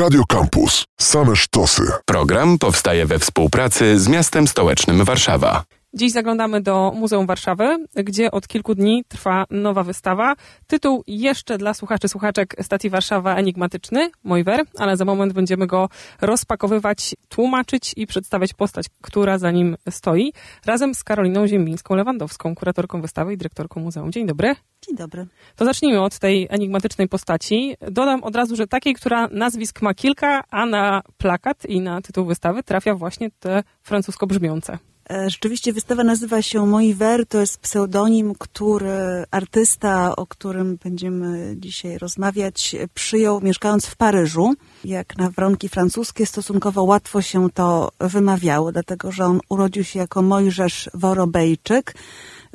Radio Campus. Same sztosy. Program powstaje we współpracy z miastem stołecznym Warszawa. Dziś zaglądamy do Muzeum Warszawy, gdzie od kilku dni trwa nowa wystawa. Tytuł jeszcze dla słuchaczy, słuchaczek stacji Warszawa enigmatyczny, Mojwer, ale za moment będziemy go rozpakowywać, tłumaczyć i przedstawiać postać, która za nim stoi, razem z Karoliną Ziemińską-Lewandowską, kuratorką wystawy i dyrektorką muzeum. Dzień dobry. Dzień dobry. To zacznijmy od tej enigmatycznej postaci. Dodam od razu, że takiej, która nazwisk ma kilka, a na plakat i na tytuł wystawy trafia właśnie te francusko brzmiące. E, rzeczywiście wystawa nazywa się Moi Ver, to jest pseudonim, który artysta, o którym będziemy dzisiaj rozmawiać, przyjął mieszkając w Paryżu. Jak na warunki francuskie stosunkowo łatwo się to wymawiało, dlatego że on urodził się jako Mojżesz Worobejczyk,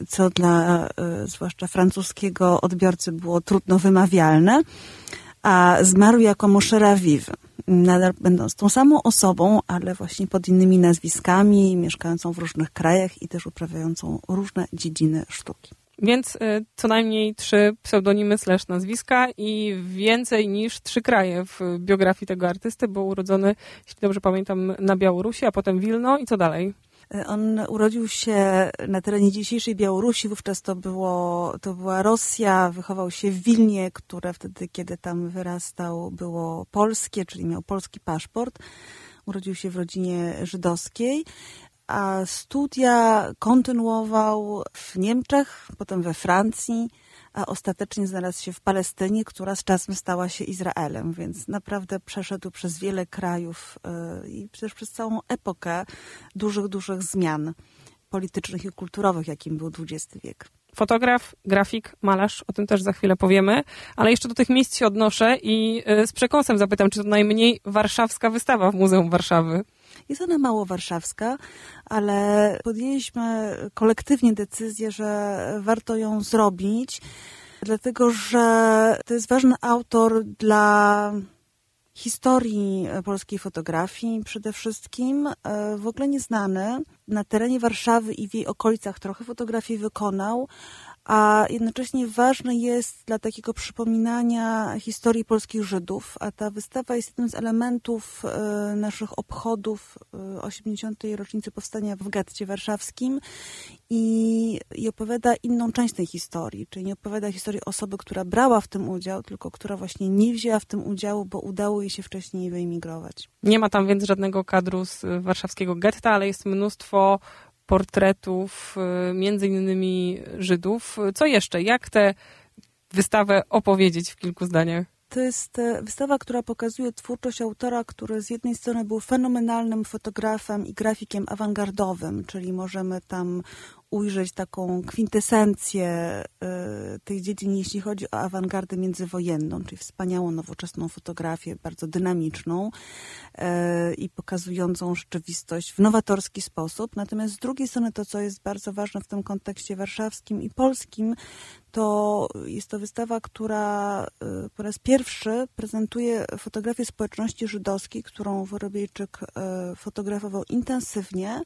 co dla e, zwłaszcza francuskiego odbiorcy było trudno wymawialne, a zmarł jako Moshe Raviv nadal będąc tą samą osobą, ale właśnie pod innymi nazwiskami, mieszkającą w różnych krajach i też uprawiającą różne dziedziny sztuki. Więc y, co najmniej trzy pseudonimy slash nazwiska i więcej niż trzy kraje w biografii tego artysty. Był urodzony, jeśli dobrze pamiętam, na Białorusi, a potem Wilno i co dalej? E, on urodził się na terenie dzisiejszej Białorusi, wówczas to, było, to była Rosja, wychował się w Wilnie, które wtedy, kiedy tam wyrastał, było polskie, czyli miał polski paszport. Urodził się w rodzinie żydowskiej, a studia kontynuował w Niemczech, potem we Francji a ostatecznie znalazł się w Palestynie, która z czasem stała się Izraelem, więc naprawdę przeszedł przez wiele krajów e, i też przez całą epokę dużych, dużych zmian politycznych i kulturowych, jakim był XX wiek fotograf, grafik, malarz, o tym też za chwilę powiemy, ale jeszcze do tych miejsc się odnoszę i e, z przekąsem zapytam, czy to najmniej warszawska wystawa w Muzeum Warszawy? Jest ona mało warszawska, ale podjęliśmy kolektywnie decyzję, że warto ją zrobić, dlatego że to jest ważny autor dla historii polskiej fotografii przede wszystkim, e, w ogóle nieznany. Na terenie Warszawy i w jej okolicach trochę fotografii wykonał, a jednocześnie ważny jest dla takiego przypominania historii polskich Żydów, a ta wystawa jest jednym z elementów e, naszych obchodów 80. E, rocznicy powstania w getcie warszawskim i, i opowiada inną część tej historii, czyli nie opowiada historii osoby, która brała w tym udział, tylko która właśnie nie wzięła w tym udziału, bo udało jej się wcześniej wyemigrować. Nie ma tam więc żadnego kadru z warszawskiego getta, ale jest mnóstwo portretów y, między innymi Żydów. Co jeszcze? Jak tę wystawę opowiedzieć w kilku zdaniach? To jest e, wystawa, która pokazuje twórczość autora, który z jednej strony był fenomenalnym fotografem i grafikiem awangardowym, czyli możemy tam ujrzeć taką kwintesencję e, tych dziedzin, jeśli chodzi o awangardę międzywojenną, czyli wspaniałą, nowoczesną fotografię, bardzo dynamiczną e, i pokazującą rzeczywistość w nowatorski sposób. Natomiast z drugiej strony to, co jest bardzo ważne w tym kontekście warszawskim i polskim, to jest to wystawa, która e, po raz pierwszy prezentuje fotografię społeczności żydowskiej, którą Worobiejczyk fotografował intensywnie,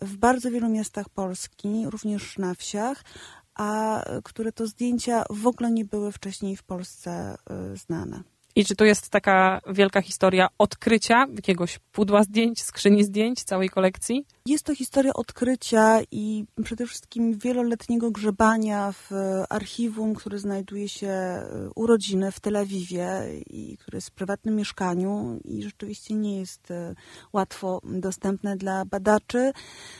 w bardzo wielu miastach Polski, również na wsiach, a które to zdjęcia w ogóle nie były wcześniej w Polsce y, znane. I czy tu jest taka wielka historia odkrycia jakiegoś pudła zdjęć, skrzyni zdjęć, całej kolekcji? Jest to historia odkrycia i przede wszystkim wieloletniego grzebania w archiwum, które znajduje się u rodziny w Tel Awiwie i które jest w prywatnym mieszkaniu i rzeczywiście nie jest e, łatwo dostępne dla badaczy.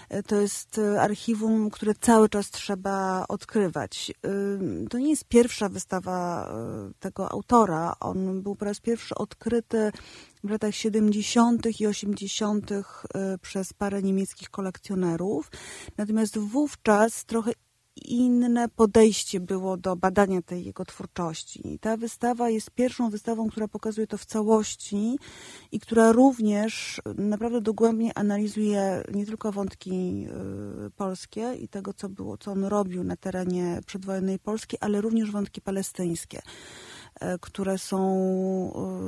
E, to jest e, archiwum, które cały czas trzeba odkrywać. To nie jest pierwsza wystawa tego autora. On był po raz pierwszy odkryty w latach 70. i 80. E, przez parę niemieckich kolekcjonerów. Natomiast wówczas trochę inne podejście było do badania tej jego twórczości. Ta wystawa jest pierwszą wystawą, która pokazuje to w całości i która również naprawdę dogłębnie analizuje nie tylko wątki e, polskie i tego, co było, co on robił na terenie przedwojennej Polski, ale również wątki palestyńskie. E, które są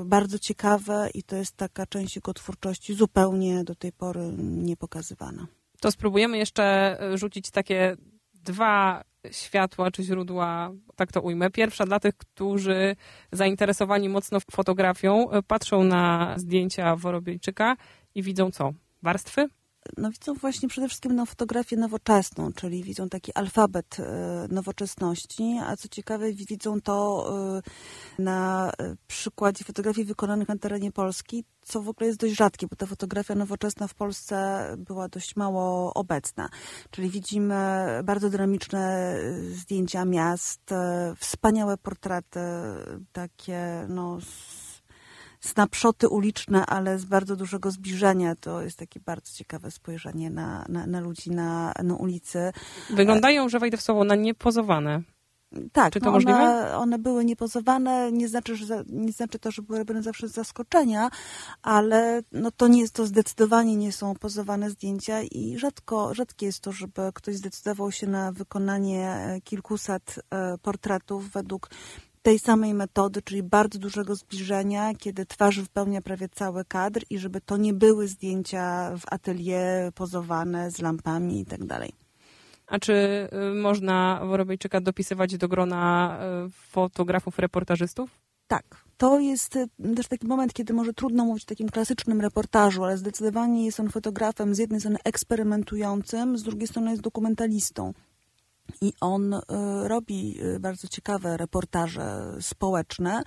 e, bardzo ciekawe i to jest taka część jego twórczości zupełnie do tej pory nie pokazywana. To spróbujemy jeszcze e, rzucić takie dwa światła czy źródła, tak to ujmę. Pierwsza dla tych, którzy zainteresowani mocno fotografią, patrzą na zdjęcia Worobiejczyka i widzą co? Warstwy? No widzą właśnie przede wszystkim na fotografię nowoczesną, czyli widzą taki alfabet e, nowoczesności, a co ciekawe widzą to e, na e, przykładzie fotografii wykonanych na terenie Polski, co w ogóle jest dość rzadkie, bo ta fotografia nowoczesna w Polsce była dość mało obecna. Czyli widzimy bardzo dynamiczne zdjęcia miast, wspaniałe portrety, takie no snapshoty uliczne, ale z bardzo dużego zbliżenia. To jest takie bardzo ciekawe spojrzenie na, na, na ludzi na, na ulicy. Wyglądają, że wejdę w słowo, na niepozowane. Tak, Czy to no możliwe? One, one były niepozowane, nie znaczy, że, nie znaczy to, że były robione zawsze z zaskoczenia, ale no to nie jest to zdecydowanie nie są pozowane zdjęcia i rzadko, rzadkie jest to, żeby ktoś zdecydował się na wykonanie kilkuset e, portretów według tej samej metody, czyli bardzo dużego zbliżenia, kiedy twarz wypełnia prawie cały kadr i żeby to nie były zdjęcia w atelier pozowane z lampami i tak dalej. A czy y, można Worobejczyka dopisywać do grona y, fotografów, reportażystów? Tak. To jest y, też taki moment, kiedy może trudno mówić o takim klasycznym reportażu, ale zdecydowanie jest on fotografem z jednej strony eksperymentującym, z drugiej strony jest dokumentalistą. I on y, robi y, bardzo ciekawe reportaże społeczne,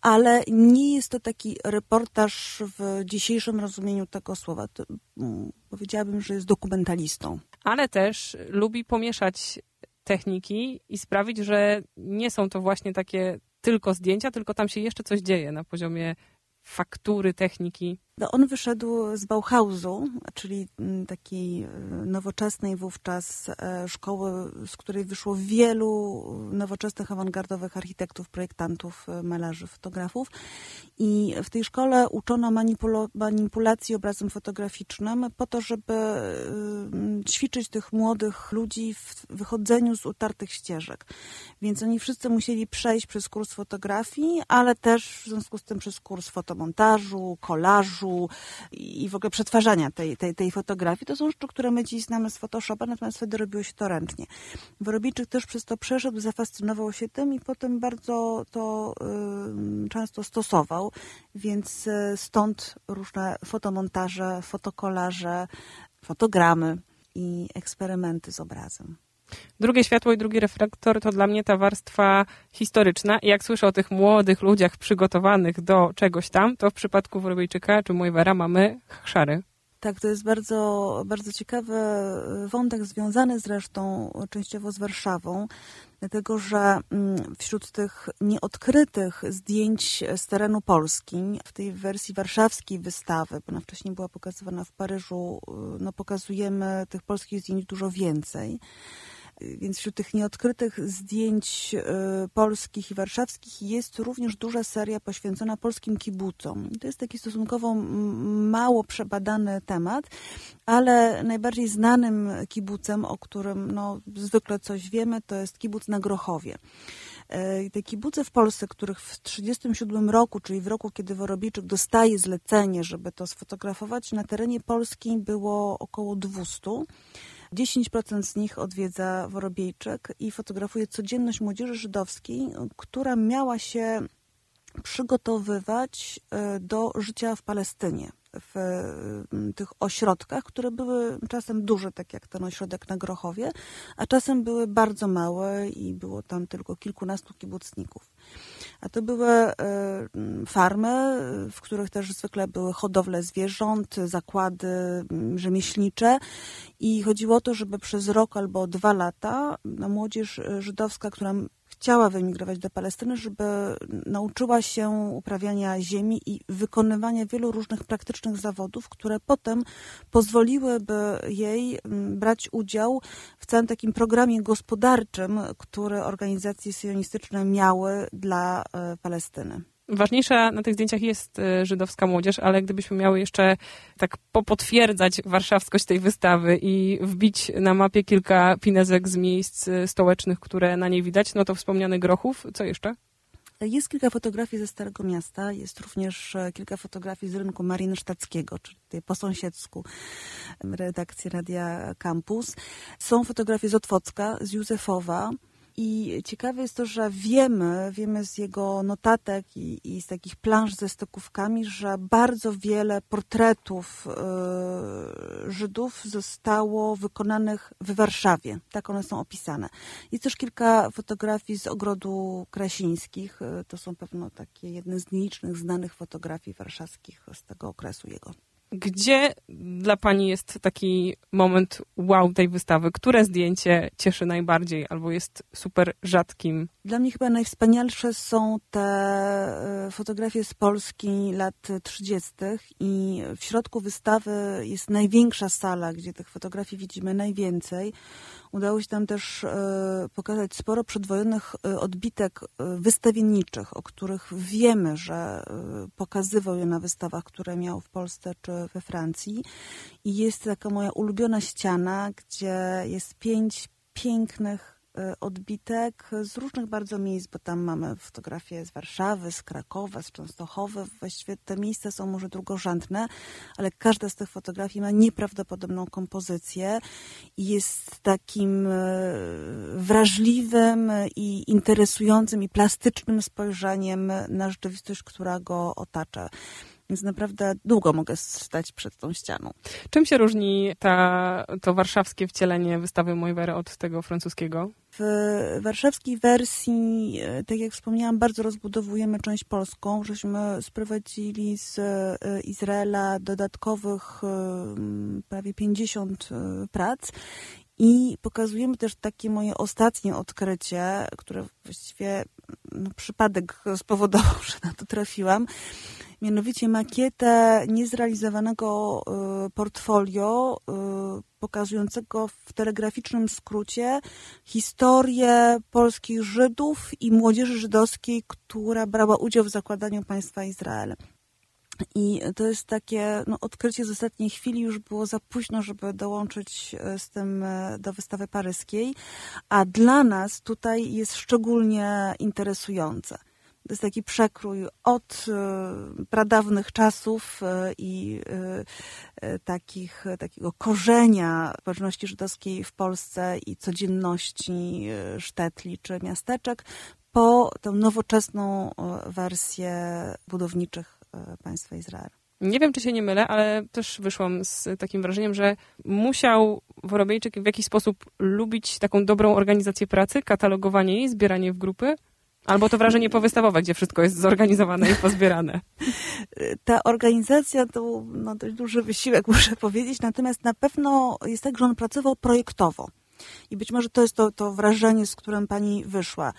ale nie jest to taki reportaż w dzisiejszym rozumieniu tego słowa. Mm, powiedziałabym, że jest dokumentalistą. Ale też lubi pomieszać techniki i sprawić, że nie są to właśnie takie tylko zdjęcia, tylko tam się jeszcze coś dzieje na poziomie faktury, techniki. No on wyszedł z Bauhausu, czyli mm, takiej e, nowoczesnej wówczas e, szkoły, z której wyszło wielu nowoczesnych, awangardowych architektów, projektantów, e, malarzy, fotografów. I w tej szkole uczono manipulacji obrazem fotograficznym po to, żeby ćwiczyć tych młodych ludzi w wychodzeniu z utartych ścieżek. Więc oni wszyscy musieli przejść przez kurs fotografii, ale też w związku z tym przez kurs fotomontażu, kolażu, i w ogóle przetwarzania tej, tej, tej fotografii. To są rzeczy, które my dziś znamy z Photoshopa, natomiast wtedy robiło się to ręcznie. Worobijczyk też przez to przeszedł, zafascynował się tym i potem bardzo to y, często stosował, więc y, stąd różne fotomontaże, fotokolaże, fotogramy i eksperymenty z obrazem. Drugie światło i drugi reflektor to dla mnie ta warstwa historyczna. I jak słyszę o tych młodych ludziach przygotowanych do czegoś tam, to w przypadku Worobejczyka czy Mojwera mamy chrzary. Tak, to jest bardzo, bardzo ciekawy wątek, związany zresztą częściowo z Warszawą, dlatego że mm, wśród tych nieodkrytych zdjęć z terenu Polski, w tej wersji warszawskiej wystawy, bo ona wcześniej była pokazywana w Paryżu, no pokazujemy tych polskich zdjęć dużo więcej więc wśród tych nieodkrytych zdjęć e, polskich i warszawskich jest również duża seria poświęcona polskim kibucom. To jest taki stosunkowo mało przebadany temat, ale najbardziej znanym kibucem, o którym no, zwykle coś wiemy, to jest kibuc na Grochowie. E, te kibuce w Polsce, których w 1937 roku, czyli w roku, kiedy Worobiczek dostaje zlecenie, żeby to sfotografować, na terenie Polski było około 200. 10% z nich odwiedza Worobiejczyk i fotografuje codzienność młodzieży żydowskiej, która miała się przygotowywać e, do życia w Palestynie w mm, tych ośrodkach, które były czasem duże, tak jak ten ośrodek na Grochowie, a czasem były bardzo małe i było tam tylko kilkunastu kibucników. A to były e, farmy, w których też zwykle były hodowle zwierząt, zakłady mm, rzemieślnicze i chodziło o to, żeby przez rok albo dwa lata młodzież e, żydowska, która chciała wyemigrować do Palestyny, żeby nauczyła się uprawiania ziemi i wykonywania wielu różnych praktycznych zawodów, które potem pozwoliłyby jej mm, brać udział w całym takim programie gospodarczym, który organizacje sionistyczne miały dla e, Palestyny. Ważniejsza na tych zdjęciach jest e, żydowska młodzież, ale gdybyśmy miały jeszcze tak popotwierdzać warszawskość tej wystawy i wbić na mapie kilka pinezek z miejsc e, stołecznych, które na niej widać, no to wspomniany Grochów, co jeszcze? Jest kilka fotografii ze Starego Miasta, jest również e, kilka fotografii z rynku Mariensztackiego, czyli po sąsiedzku redakcji Radia Campus. Są fotografie z Otwocka, z Józefowa, i ciekawe jest to, że wiemy, wiemy z jego notatek i, i z takich plansz ze stokówkami, że bardzo wiele portretów y, Żydów zostało wykonanych w Warszawie. Tak one są opisane. Jest też kilka fotografii z ogrodu Krasińskich. E, to są pewno takie jedne z nielicznych znanych fotografii warszawskich z tego okresu jego. Gdzie dla Pani jest taki moment wow tej wystawy? Które zdjęcie cieszy najbardziej albo jest super rzadkim? Dla mnie chyba najwspanialsze są te e, fotografie z Polski lat 30. i w środku wystawy jest największa sala, gdzie tych fotografii widzimy najwięcej. Udało się tam też e, pokazać sporo przedwojennych e, odbitek wystawienniczych, o których wiemy, że pokazywał je na wystawach, które miał w Polsce czy we Francji. I jest taka moja ulubiona ściana, gdzie jest pięć pięknych E, odbitek z różnych bardzo miejsc, bo tam mamy fotografie z Warszawy, z Krakowa, z Częstochowy. Właściwie te miejsca są może drugorzędne, ale każda z tych fotografii ma nieprawdopodobną kompozycję i jest takim e, wrażliwym i interesującym i plastycznym spojrzeniem na rzeczywistość, która go otacza. Więc naprawdę długo mogę stać przed tą ścianą. Czym się różni ta, to warszawskie wcielenie wystawy Mojwery od tego francuskiego? W warszawskiej wersji, e, tak jak wspomniałam, bardzo rozbudowujemy część polską. Żeśmy sprowadzili z e, Izraela dodatkowych e, prawie 50 prac i pokazujemy też takie moje ostatnie odkrycie, które właściwie no, przypadek spowodował, że na to trafiłam mianowicie makietę niezrealizowanego y, portfolio y, pokazującego w telegraficznym skrócie historię polskich Żydów i młodzieży żydowskiej, która brała udział w zakładaniu państwa Izrael. I to jest takie no, odkrycie z ostatniej chwili, już było za późno, żeby dołączyć y, z tym do wystawy paryskiej, a dla nas tutaj jest szczególnie interesujące. To jest taki przekrój od e, pradawnych czasów e, i e, takich, takiego korzenia społeczności żydowskiej w Polsce i codzienności sztetli czy miasteczek, po tę nowoczesną wersję budowniczych państwa Izrael. Nie wiem, czy się nie mylę, ale też wyszłam z takim wrażeniem, że musiał Worobejczyk w jakiś sposób lubić taką dobrą organizację pracy, katalogowanie jej, zbieranie w grupy. Albo to wrażenie powystawowe, gdzie wszystko jest zorganizowane i pozbierane. Ta organizacja to no, dość duży wysiłek, muszę powiedzieć, natomiast na pewno jest tak, że on pracował projektowo. I być może to jest to, to wrażenie, z którym pani wyszła.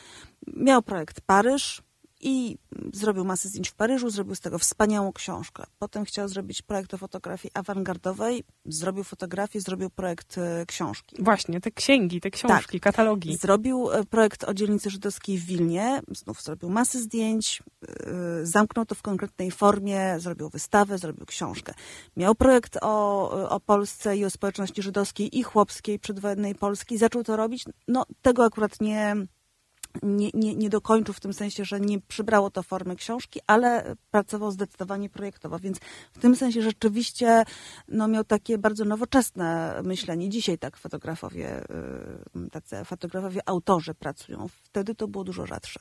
Miał projekt Paryż, i zrobił masę zdjęć w Paryżu, zrobił z tego wspaniałą książkę. Potem chciał zrobić projekt o fotografii awangardowej, zrobił fotografię, zrobił projekt e, książki. Właśnie, te księgi, te książki, tak. katalogi. Zrobił e, projekt o dzielnicy żydowskiej w Wilnie, znów zrobił masę zdjęć, e, zamknął to w konkretnej formie, zrobił wystawę, zrobił książkę. Miał projekt o, o Polsce i o społeczności żydowskiej i chłopskiej przedwojennej Polski, zaczął to robić. No, tego akurat nie nie, nie, nie dokończył w tym sensie, że nie przybrało to formy książki, ale pracował zdecydowanie projektowo, więc w tym sensie rzeczywiście no, miał takie bardzo nowoczesne myślenie. Dzisiaj tak fotografowie, y, tacy fotografowie autorzy pracują. Wtedy to było dużo rzadsze.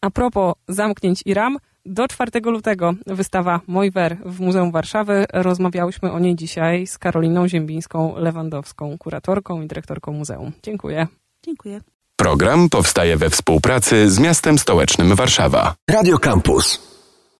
A propos zamknięć i ram, do 4 lutego wystawa Mojwer w Muzeum Warszawy. Rozmawiałyśmy o niej dzisiaj z Karoliną Ziembińską-Lewandowską, kuratorką i dyrektorką muzeum. Dziękuję. Dziękuję. Program powstaje we współpracy z miastem stołecznym Warszawa. Radio Campus.